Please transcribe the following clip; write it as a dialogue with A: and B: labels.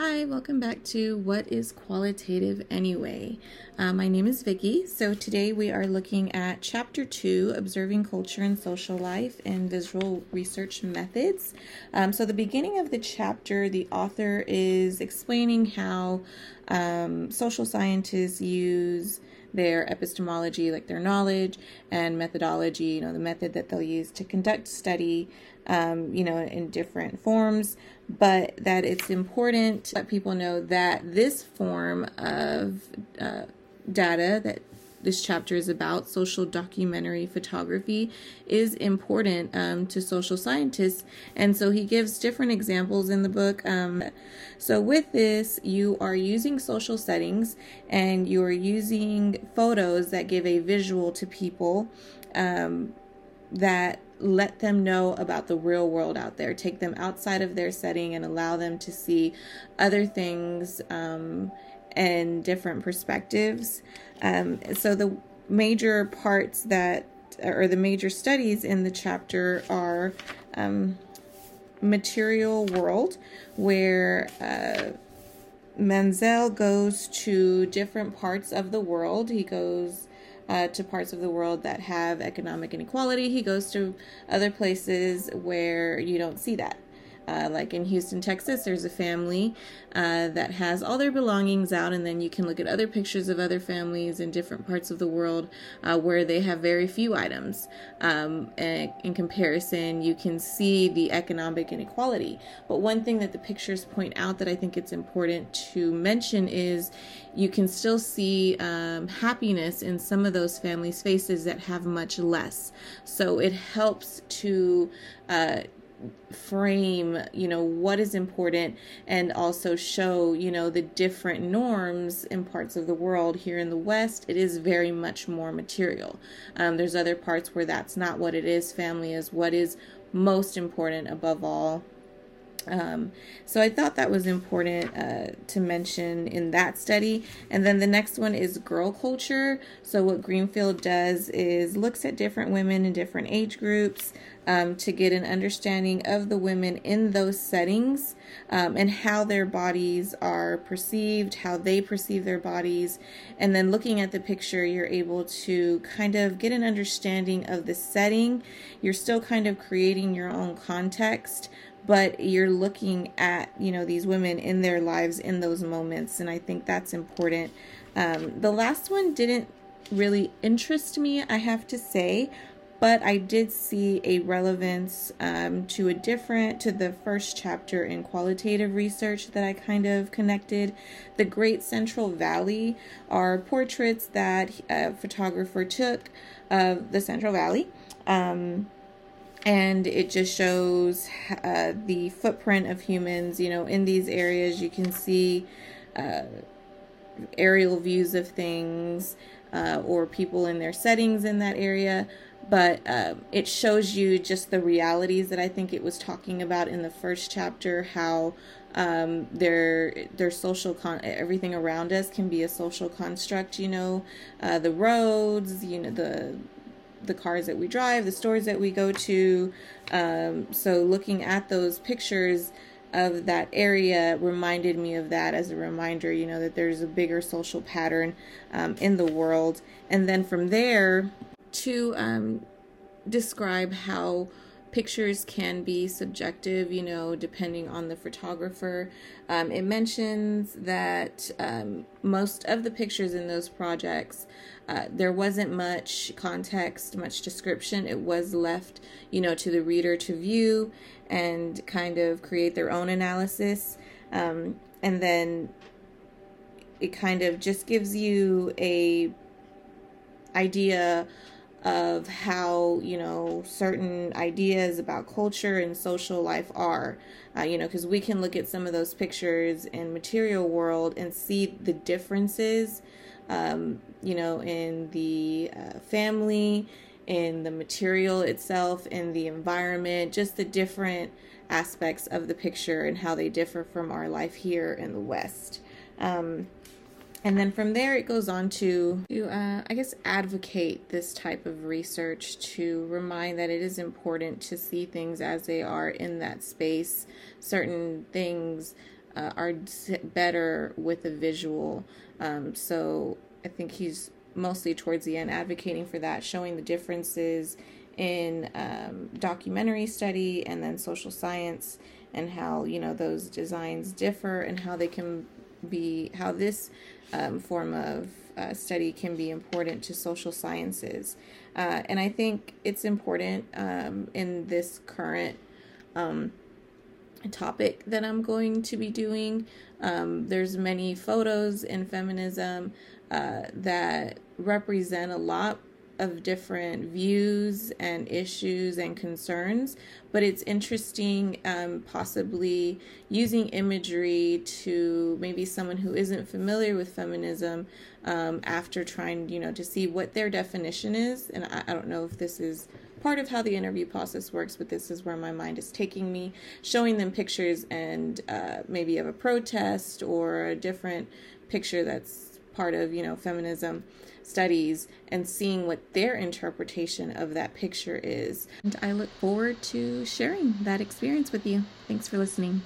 A: Hi, welcome back to What is Qualitative Anyway? Uh, my name is Vicki. So today we are looking at Chapter 2 Observing Culture and Social Life and Visual Research Methods. Um, so, the beginning of the chapter, the author is explaining how um, social scientists use their epistemology, like their knowledge and methodology, you know, the method that they'll use to conduct study, um, you know, in different forms, but that it's important let people know that this form of uh, data that this chapter is about social documentary photography is important um, to social scientists. And so he gives different examples in the book um, so with this you are using social settings and you are using photos that give a visual to people um, that let them know about the real world out there take them outside of their setting and allow them to see other things um, and different perspectives. Um, so the major parts that, or the major studies in the chapter are um, material world, where uh, Menzel goes to different parts of the world. He goes uh, to parts of the world that have economic inequality. He goes to other places where you don't see that. Uh, like in Houston, Texas, there's a family uh, that has all their belongings out, and then you can look at other pictures of other families in different parts of the world uh, where they have very few items. Um, in comparison, you can see the economic inequality. But one thing that the pictures point out that I think it's important to mention is you can still see um, happiness in some of those families' faces that have much less. So it helps to uh, frame you know what is important and also show you know the different norms in parts of the world. Here in the west it is very much more material. Um, there's other parts where that's not what it is. Family is what is most important above all um, so I thought that was important uh, to mention in that study. And then the next one is girl culture. So what Greenfield does is looks at different women in different age groups, um, to get an understanding of the women in those settings um, and how their bodies are perceived, how they perceive their bodies. And then looking at the picture, you're able to kind of get an understanding of the setting. You're still kind of creating your own context but you're looking at you know these women in their lives in those moments and i think that's important um, the last one didn't really interest me i have to say but I did see a relevance um, to a different, to the first chapter in qualitative research that I kind of connected. The Great Central Valley are portraits that a photographer took of the Central Valley. Um, and it just shows uh, the footprint of humans, you know, in these areas. You can see uh, aerial views of things uh, or people in their settings in that area but um, it shows you just the realities that I think it was talking about in the first chapter. How um, their their social con everything around us can be a social construct. You know, uh, the roads. You know the the cars that we drive, the stores that we go to. Um, so looking at those pictures of that area reminded me of that as a reminder, you know, that there's a bigger social pattern um, in the world. And then from there, to um, describe how pictures can be subjective, you know, depending on the photographer. Um, it mentions that um, most of the pictures in those projects, uh, there wasn't much context, much description. It was left, you know, to the reader to view and kind of create their own analysis. Um, and then it kind of just gives you a idea of how you know certain ideas about culture and social life are. Uh, you know because we can look at some of those pictures in material world and see the differences um, you know in the uh, family in the material itself in the environment just the different aspects of the picture and how they differ from our life here in the west. Um, and then from there, it goes on to, to uh, I guess, advocate this type of research to remind that it is important to see things as they are in that space. Certain things uh, are better with a visual. Um, so I think he's mostly towards the end advocating for that, showing the differences in um, documentary study and then social science and how you know those designs differ and how they can be how this um, form of uh, study can be important to social sciences. Uh, and i think it's important um, in this current um, topic that i'm going to be doing. Um, there's many photos in feminism uh, that represent a lot of different views and issues and concerns, but it's interesting, um, possibly using imagery to maybe someone who isn't familiar with feminism um, after trying, you know, to see what their definition is. And I, I don't know if this is part of how the interview process works, but this is where my mind is taking me, showing them pictures and uh, maybe of a protest or a different picture that's part of, you know, feminism studies and seeing what their interpretation of that picture is. And I look forward to sharing that experience with you. Thanks for listening.